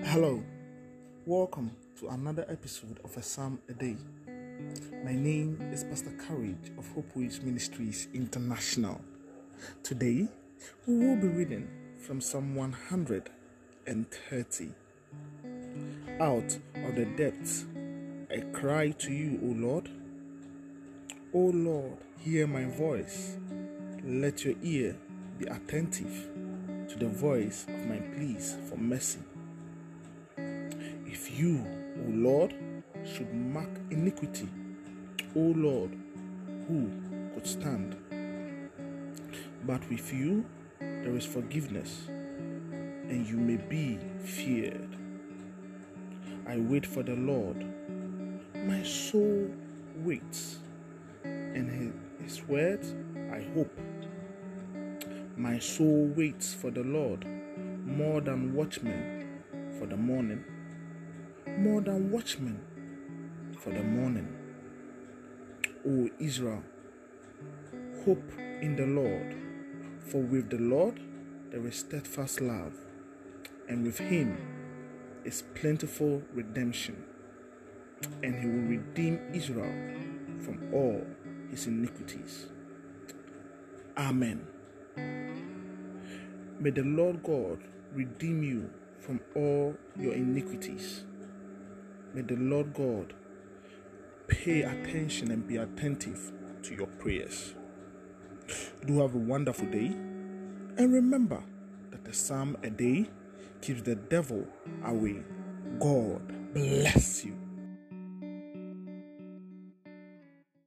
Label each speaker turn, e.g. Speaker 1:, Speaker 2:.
Speaker 1: Hello, welcome to another episode of A Psalm a Day. My name is Pastor Courage of Hope Waves Ministries International. Today, we will be reading from Psalm 130. Out of the depths, I cry to you, O Lord. O Lord, hear my voice. Let your ear be attentive to the voice of my pleas for mercy. You, O Lord, should mark iniquity, O Lord, who could stand? But with you there is forgiveness, and you may be feared. I wait for the Lord. My soul waits, and his, his words I hope. My soul waits for the Lord more than watchmen for the morning, more than watchmen for the morning. O Israel, hope in the Lord, for with the Lord there is steadfast love, and with him is plentiful redemption, and he will redeem Israel from all his iniquities. Amen. May the Lord God redeem you from all your iniquities. May the Lord God pay attention and be attentive to your prayers. Do have a wonderful day. And remember that the psalm a day keeps the devil away. God bless you.